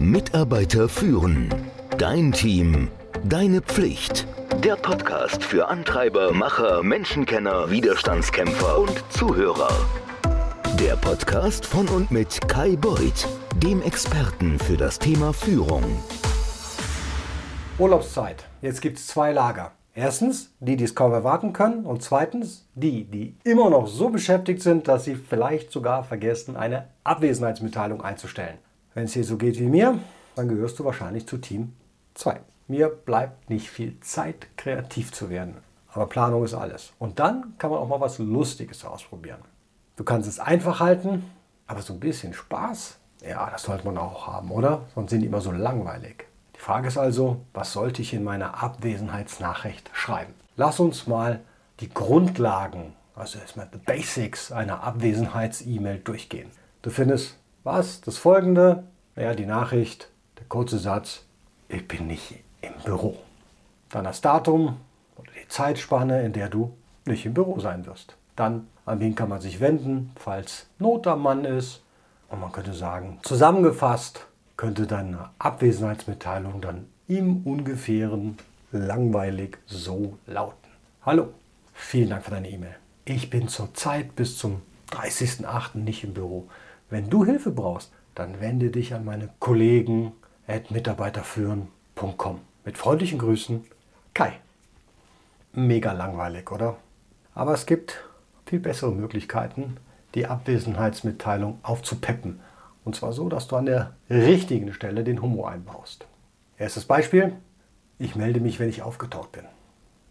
Mitarbeiter führen. Dein Team. Deine Pflicht. Der Podcast für Antreiber, Macher, Menschenkenner, Widerstandskämpfer und Zuhörer. Der Podcast von und mit Kai Beuth, dem Experten für das Thema Führung. Urlaubszeit. Jetzt gibt es zwei Lager. Erstens, die, die es kaum erwarten können. Und zweitens, die, die immer noch so beschäftigt sind, dass sie vielleicht sogar vergessen, eine Abwesenheitsmitteilung einzustellen. Wenn es dir so geht wie mir, dann gehörst du wahrscheinlich zu Team 2. Mir bleibt nicht viel Zeit, kreativ zu werden. Aber Planung ist alles. Und dann kann man auch mal was Lustiges ausprobieren. Du kannst es einfach halten, aber so ein bisschen Spaß, ja, das sollte man auch haben, oder? Sonst sind die immer so langweilig. Die Frage ist also, was sollte ich in meiner Abwesenheitsnachricht schreiben? Lass uns mal die Grundlagen, also erstmal the Basics einer Abwesenheits-E-Mail durchgehen. Du findest was? Das folgende, naja, die Nachricht, der kurze Satz, ich bin nicht im Büro. Dann das Datum oder die Zeitspanne, in der du nicht im Büro sein wirst. Dann, an wen kann man sich wenden, falls Not am Mann ist. Und man könnte sagen, zusammengefasst, könnte deine Abwesenheitsmitteilung dann im ungefähren langweilig so lauten. Hallo, vielen Dank für deine E-Mail. Ich bin zurzeit bis zum 30.08. nicht im Büro. Wenn du Hilfe brauchst, dann wende dich an meine Kollegen at mitarbeiterführen.com. Mit freundlichen Grüßen, Kai. Mega langweilig, oder? Aber es gibt viel bessere Möglichkeiten, die Abwesenheitsmitteilung aufzupeppen und zwar so, dass du an der richtigen Stelle den Humor einbaust. Erstes Beispiel. Ich melde mich, wenn ich aufgetaut bin.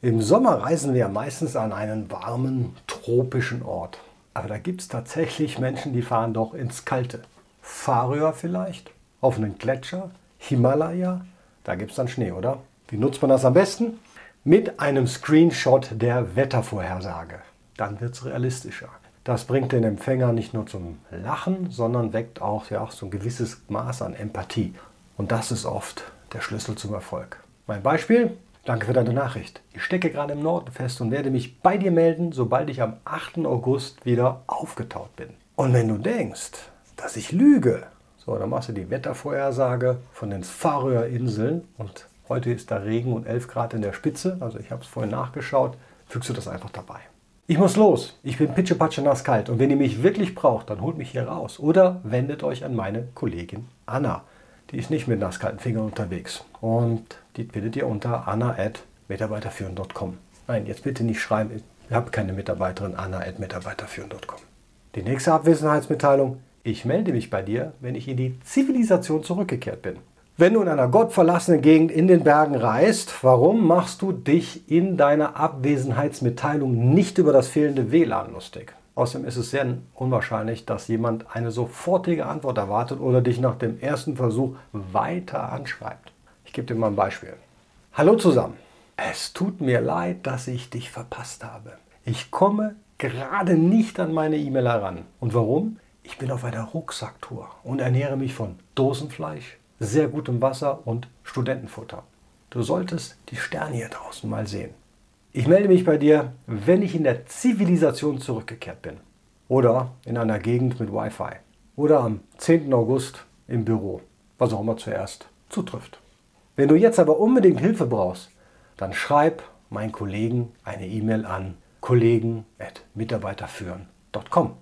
Im Sommer reisen wir meistens an einen warmen, tropischen Ort. Aber da gibt es tatsächlich Menschen, die fahren doch ins Kalte. Färöer vielleicht? Auf einen Gletscher? Himalaya? Da gibt es dann Schnee, oder? Wie nutzt man das am besten? Mit einem Screenshot der Wettervorhersage. Dann wird es realistischer. Das bringt den Empfänger nicht nur zum Lachen, sondern weckt auch ja, so ein gewisses Maß an Empathie. Und das ist oft der Schlüssel zum Erfolg. Mein Beispiel? Danke für deine Nachricht. Ich stecke gerade im Norden fest und werde mich bei dir melden, sobald ich am 8. August wieder aufgetaut bin. Und wenn du denkst, dass ich lüge, so, dann machst du die Wettervorhersage von den Färöerinseln und heute ist da Regen und 11 Grad in der Spitze, also ich habe es vorhin nachgeschaut, fügst du das einfach dabei. Ich muss los. Ich bin pitschepatsche nass kalt. Und wenn ihr mich wirklich braucht, dann holt mich hier raus. Oder wendet euch an meine Kollegin Anna. Die ist nicht mit nasskalten Fingern unterwegs. Und die findet ihr unter anna.mitarbeiterführen.com. Nein, jetzt bitte nicht schreiben. Ich habe keine Mitarbeiterin anna.mitarbeiterführen.com. Die nächste Abwesenheitsmitteilung. Ich melde mich bei dir, wenn ich in die Zivilisation zurückgekehrt bin. Wenn du in einer gottverlassenen Gegend in den Bergen reist, warum machst du dich in deiner Abwesenheitsmitteilung nicht über das fehlende WLAN lustig? Außerdem ist es sehr unwahrscheinlich, dass jemand eine sofortige Antwort erwartet oder dich nach dem ersten Versuch weiter anschreibt. Ich gebe dir mal ein Beispiel. Hallo zusammen. Es tut mir leid, dass ich dich verpasst habe. Ich komme gerade nicht an meine E-Mail heran. Und warum? Ich bin auf einer Rucksacktour und ernähre mich von Dosenfleisch, sehr gutem Wasser und Studentenfutter. Du solltest die Sterne hier draußen mal sehen. Ich melde mich bei dir, wenn ich in der Zivilisation zurückgekehrt bin. Oder in einer Gegend mit Wi-Fi. Oder am 10. August im Büro. Was auch immer zuerst zutrifft. Wenn du jetzt aber unbedingt Hilfe brauchst, dann schreib meinen Kollegen eine E-Mail an kollegen.mitarbeiterführen.com.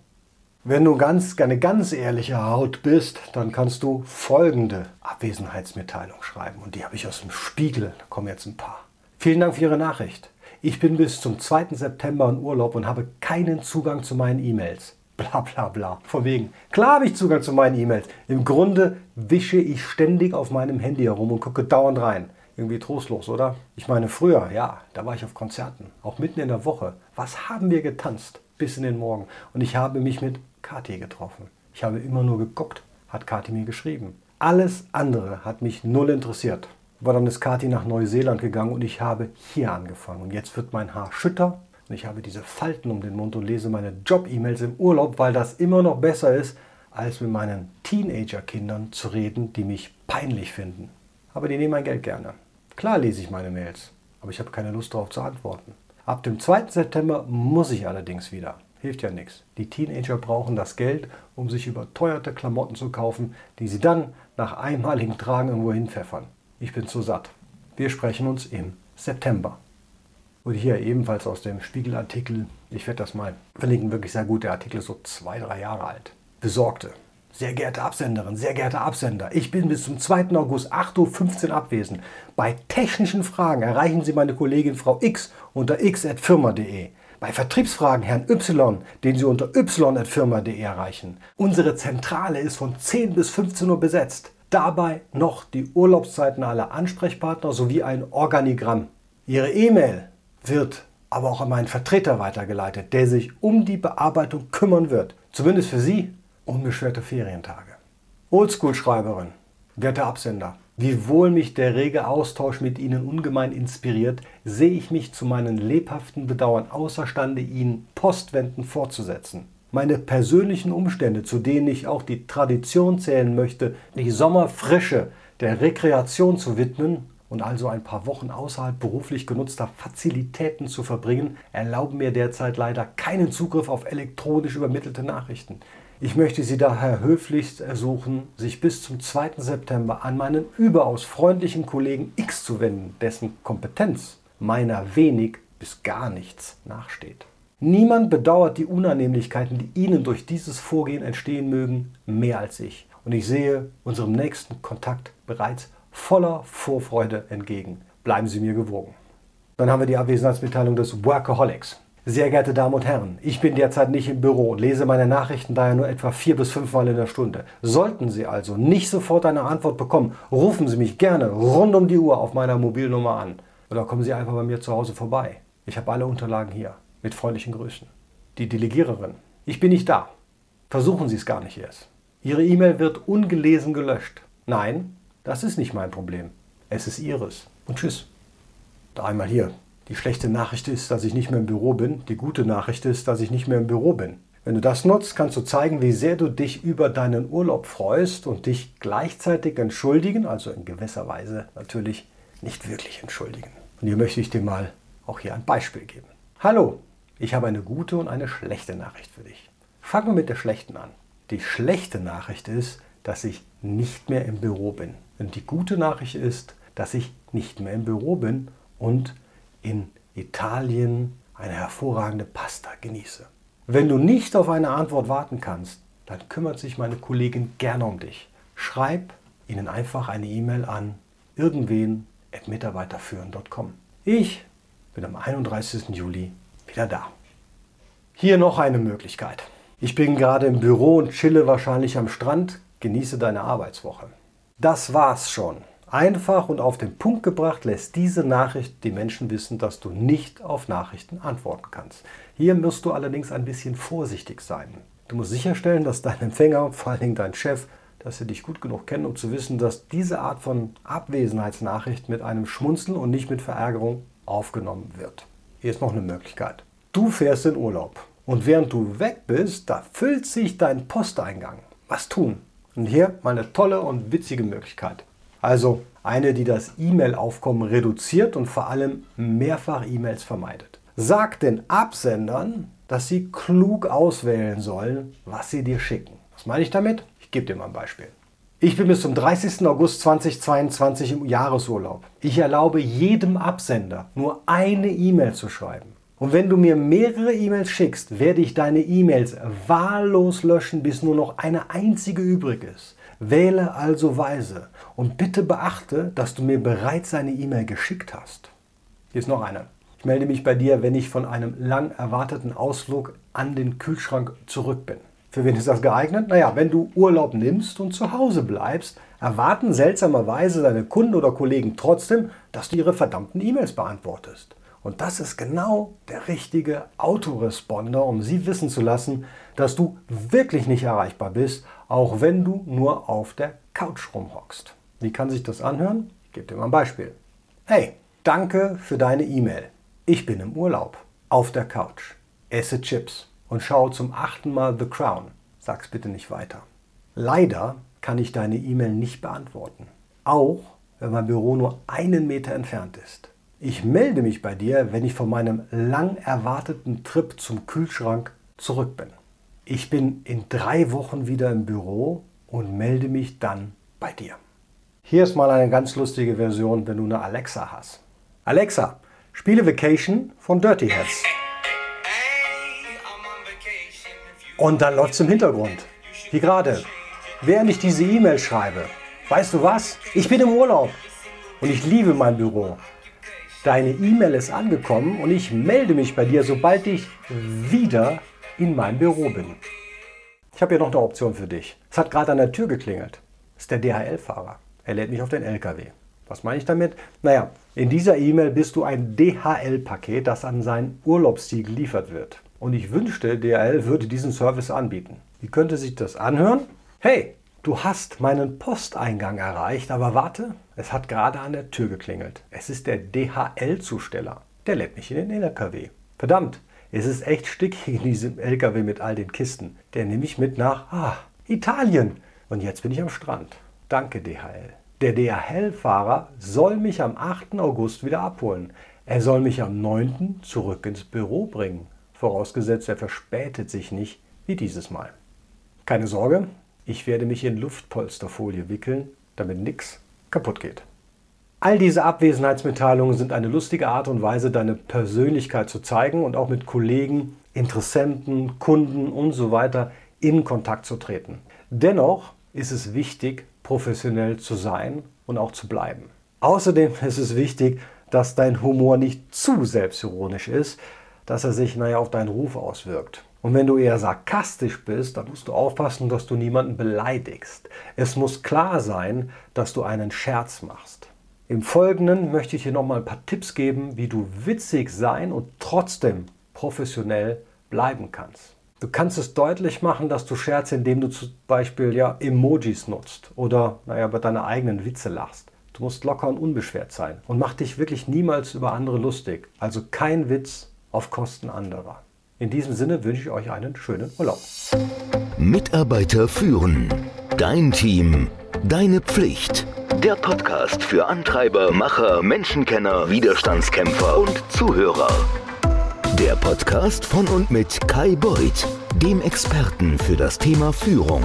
Wenn du ganz, eine ganz ehrliche Haut bist, dann kannst du folgende Abwesenheitsmitteilung schreiben. Und die habe ich aus dem Spiegel. Da kommen jetzt ein paar. Vielen Dank für Ihre Nachricht. Ich bin bis zum 2. September in Urlaub und habe keinen Zugang zu meinen E-Mails. Bla bla bla. Von wegen. Klar habe ich Zugang zu meinen E-Mails. Im Grunde wische ich ständig auf meinem Handy herum und gucke dauernd rein. Irgendwie trostlos, oder? Ich meine, früher, ja, da war ich auf Konzerten. Auch mitten in der Woche. Was haben wir getanzt? Bis in den Morgen. Und ich habe mich mit Kathi getroffen. Ich habe immer nur geguckt, hat Kathi mir geschrieben. Alles andere hat mich null interessiert. Aber dann ist Kathi nach Neuseeland gegangen und ich habe hier angefangen. Und jetzt wird mein Haar schütter und ich habe diese Falten um den Mund und lese meine Job-E-Mails im Urlaub, weil das immer noch besser ist, als mit meinen Teenager-Kindern zu reden, die mich peinlich finden. Aber die nehmen mein Geld gerne. Klar lese ich meine Mails, aber ich habe keine Lust darauf zu antworten. Ab dem 2. September muss ich allerdings wieder. hilft ja nichts. Die Teenager brauchen das Geld, um sich überteuerte Klamotten zu kaufen, die sie dann nach einmaligem Tragen irgendwo hinpfeffern. Ich bin zu satt. Wir sprechen uns im September. Und hier ebenfalls aus dem Spiegelartikel, ich werde das mal verlinken, wirklich sehr gut. Der Artikel ist so zwei, drei Jahre alt. Besorgte. Sehr geehrte Absenderin, sehr geehrter Absender, ich bin bis zum 2. August 8.15 Uhr abwesend. Bei technischen Fragen erreichen Sie meine Kollegin Frau X unter x.firma.de. Bei Vertriebsfragen Herrn Y, den Sie unter y.firma.de erreichen. Unsere Zentrale ist von 10 bis 15 Uhr besetzt. Dabei noch die Urlaubszeiten aller Ansprechpartner sowie ein Organigramm. Ihre E-Mail wird aber auch an meinen Vertreter weitergeleitet, der sich um die Bearbeitung kümmern wird. Zumindest für Sie unbeschwerte Ferientage. Oldschool-Schreiberin, werter Absender, wiewohl mich der rege Austausch mit Ihnen ungemein inspiriert, sehe ich mich zu meinen lebhaften Bedauern außerstande, Ihnen Postwenden fortzusetzen. Meine persönlichen Umstände, zu denen ich auch die Tradition zählen möchte, die Sommerfrische der Rekreation zu widmen und also ein paar Wochen außerhalb beruflich genutzter Fazilitäten zu verbringen, erlauben mir derzeit leider keinen Zugriff auf elektronisch übermittelte Nachrichten. Ich möchte Sie daher höflichst ersuchen, sich bis zum 2. September an meinen überaus freundlichen Kollegen X zu wenden, dessen Kompetenz meiner wenig bis gar nichts nachsteht. Niemand bedauert die Unannehmlichkeiten, die Ihnen durch dieses Vorgehen entstehen mögen, mehr als ich. Und ich sehe unserem nächsten Kontakt bereits voller Vorfreude entgegen. Bleiben Sie mir gewogen. Dann haben wir die Abwesenheitsmitteilung des Workaholics. Sehr geehrte Damen und Herren, ich bin derzeit nicht im Büro und lese meine Nachrichten daher nur etwa vier bis fünfmal in der Stunde. Sollten Sie also nicht sofort eine Antwort bekommen, rufen Sie mich gerne rund um die Uhr auf meiner Mobilnummer an. Oder kommen Sie einfach bei mir zu Hause vorbei. Ich habe alle Unterlagen hier. Mit freundlichen Grüßen. Die Delegiererin. Ich bin nicht da. Versuchen Sie es gar nicht erst. Ihre E-Mail wird ungelesen gelöscht. Nein, das ist nicht mein Problem. Es ist Ihres. Und tschüss. Da einmal hier. Die schlechte Nachricht ist, dass ich nicht mehr im Büro bin. Die gute Nachricht ist, dass ich nicht mehr im Büro bin. Wenn du das nutzt, kannst du zeigen, wie sehr du dich über deinen Urlaub freust und dich gleichzeitig entschuldigen, also in gewisser Weise natürlich nicht wirklich entschuldigen. Und hier möchte ich dir mal auch hier ein Beispiel geben. Hallo, ich habe eine gute und eine schlechte Nachricht für dich. Fangen wir mit der schlechten an. Die schlechte Nachricht ist, dass ich nicht mehr im Büro bin. Und die gute Nachricht ist, dass ich nicht mehr im Büro bin und in Italien eine hervorragende Pasta genieße. Wenn du nicht auf eine Antwort warten kannst, dann kümmert sich meine Kollegin gerne um dich. Schreib ihnen einfach eine E-Mail an irgendwen.mitarbeiterführen.com. Ich bin am 31. Juli wieder da. Hier noch eine Möglichkeit. Ich bin gerade im Büro und chille wahrscheinlich am Strand. Genieße deine Arbeitswoche. Das war's schon. Einfach und auf den Punkt gebracht lässt diese Nachricht die Menschen wissen, dass du nicht auf Nachrichten antworten kannst. Hier musst du allerdings ein bisschen vorsichtig sein. Du musst sicherstellen, dass dein Empfänger, vor allen Dingen dein Chef, dass sie dich gut genug kennen, um zu wissen, dass diese Art von Abwesenheitsnachricht mit einem Schmunzeln und nicht mit Verärgerung aufgenommen wird. Hier ist noch eine Möglichkeit. Du fährst in Urlaub und während du weg bist, da füllt sich dein Posteingang. Was tun? Und hier mal eine tolle und witzige Möglichkeit. Also eine, die das E-Mail-Aufkommen reduziert und vor allem mehrfach E-Mails vermeidet. Sag den Absendern, dass sie klug auswählen sollen, was sie dir schicken. Was meine ich damit? Ich gebe dir mal ein Beispiel. Ich bin bis zum 30. August 2022 im Jahresurlaub. Ich erlaube jedem Absender nur eine E-Mail zu schreiben. Und wenn du mir mehrere E-Mails schickst, werde ich deine E-Mails wahllos löschen, bis nur noch eine einzige übrig ist. Wähle also weise und bitte beachte, dass du mir bereits eine E-Mail geschickt hast. Hier ist noch eine. Ich melde mich bei dir, wenn ich von einem lang erwarteten Ausflug an den Kühlschrank zurück bin. Für wen ist das geeignet? Naja, wenn du Urlaub nimmst und zu Hause bleibst, erwarten seltsamerweise deine Kunden oder Kollegen trotzdem, dass du ihre verdammten E-Mails beantwortest. Und das ist genau der richtige Autoresponder, um sie wissen zu lassen, dass du wirklich nicht erreichbar bist, auch wenn du nur auf der Couch rumhockst. Wie kann sich das anhören? Ich gebe dir mal ein Beispiel. Hey, danke für deine E-Mail. Ich bin im Urlaub, auf der Couch, esse Chips und schaue zum achten Mal The Crown. Sag's bitte nicht weiter. Leider kann ich deine E-Mail nicht beantworten, auch wenn mein Büro nur einen Meter entfernt ist. Ich melde mich bei dir, wenn ich von meinem lang erwarteten Trip zum Kühlschrank zurück bin. Ich bin in drei Wochen wieder im Büro und melde mich dann bei dir. Hier ist mal eine ganz lustige Version, wenn du eine Alexa hast. Alexa, spiele Vacation von Dirty Heads. Und dann läuft es im Hintergrund. Wie gerade. Während ich diese E-Mail schreibe. Weißt du was? Ich bin im Urlaub und ich liebe mein Büro. Deine E-Mail ist angekommen und ich melde mich bei dir, sobald ich wieder in meinem Büro bin. Ich habe hier noch eine Option für dich. Es hat gerade an der Tür geklingelt. Das ist der DHL-Fahrer. Er lädt mich auf den LKW. Was meine ich damit? Naja, in dieser E-Mail bist du ein DHL-Paket, das an sein Urlaubsziel geliefert wird. Und ich wünschte, DHL würde diesen Service anbieten. Wie könnte sich das anhören? Hey, du hast meinen Posteingang erreicht, aber warte, es hat gerade an der Tür geklingelt. Es ist der DHL-Zusteller. Der lädt mich in den LKW. Verdammt, es ist echt stickig in diesem LKW mit all den Kisten. Der nehme ich mit nach ah, Italien. Und jetzt bin ich am Strand. Danke, DHL. Der DHL-Fahrer soll mich am 8. August wieder abholen. Er soll mich am 9. zurück ins Büro bringen. Vorausgesetzt, er verspätet sich nicht wie dieses Mal. Keine Sorge, ich werde mich in Luftpolsterfolie wickeln, damit nichts kaputt geht. All diese Abwesenheitsmitteilungen sind eine lustige Art und Weise, deine Persönlichkeit zu zeigen und auch mit Kollegen, Interessenten, Kunden und so weiter in Kontakt zu treten. Dennoch ist es wichtig, professionell zu sein und auch zu bleiben. Außerdem ist es wichtig, dass dein Humor nicht zu selbstironisch ist, dass er sich naja, auf deinen Ruf auswirkt. Und wenn du eher sarkastisch bist, dann musst du aufpassen, dass du niemanden beleidigst. Es muss klar sein, dass du einen Scherz machst. Im Folgenden möchte ich dir nochmal ein paar Tipps geben, wie du witzig sein und trotzdem professionell bleiben kannst. Du kannst es deutlich machen, dass du scherzt, indem du zum Beispiel ja Emojis nutzt oder naja, über deine eigenen Witze lachst. Du musst locker und unbeschwert sein und mach dich wirklich niemals über andere lustig. Also kein Witz auf Kosten anderer. In diesem Sinne wünsche ich euch einen schönen Urlaub. Mitarbeiter führen. Dein Team. Deine Pflicht. Der Podcast für Antreiber, Macher, Menschenkenner, Widerstandskämpfer und Zuhörer. Der Podcast von und mit Kai Beuth, dem Experten für das Thema Führung.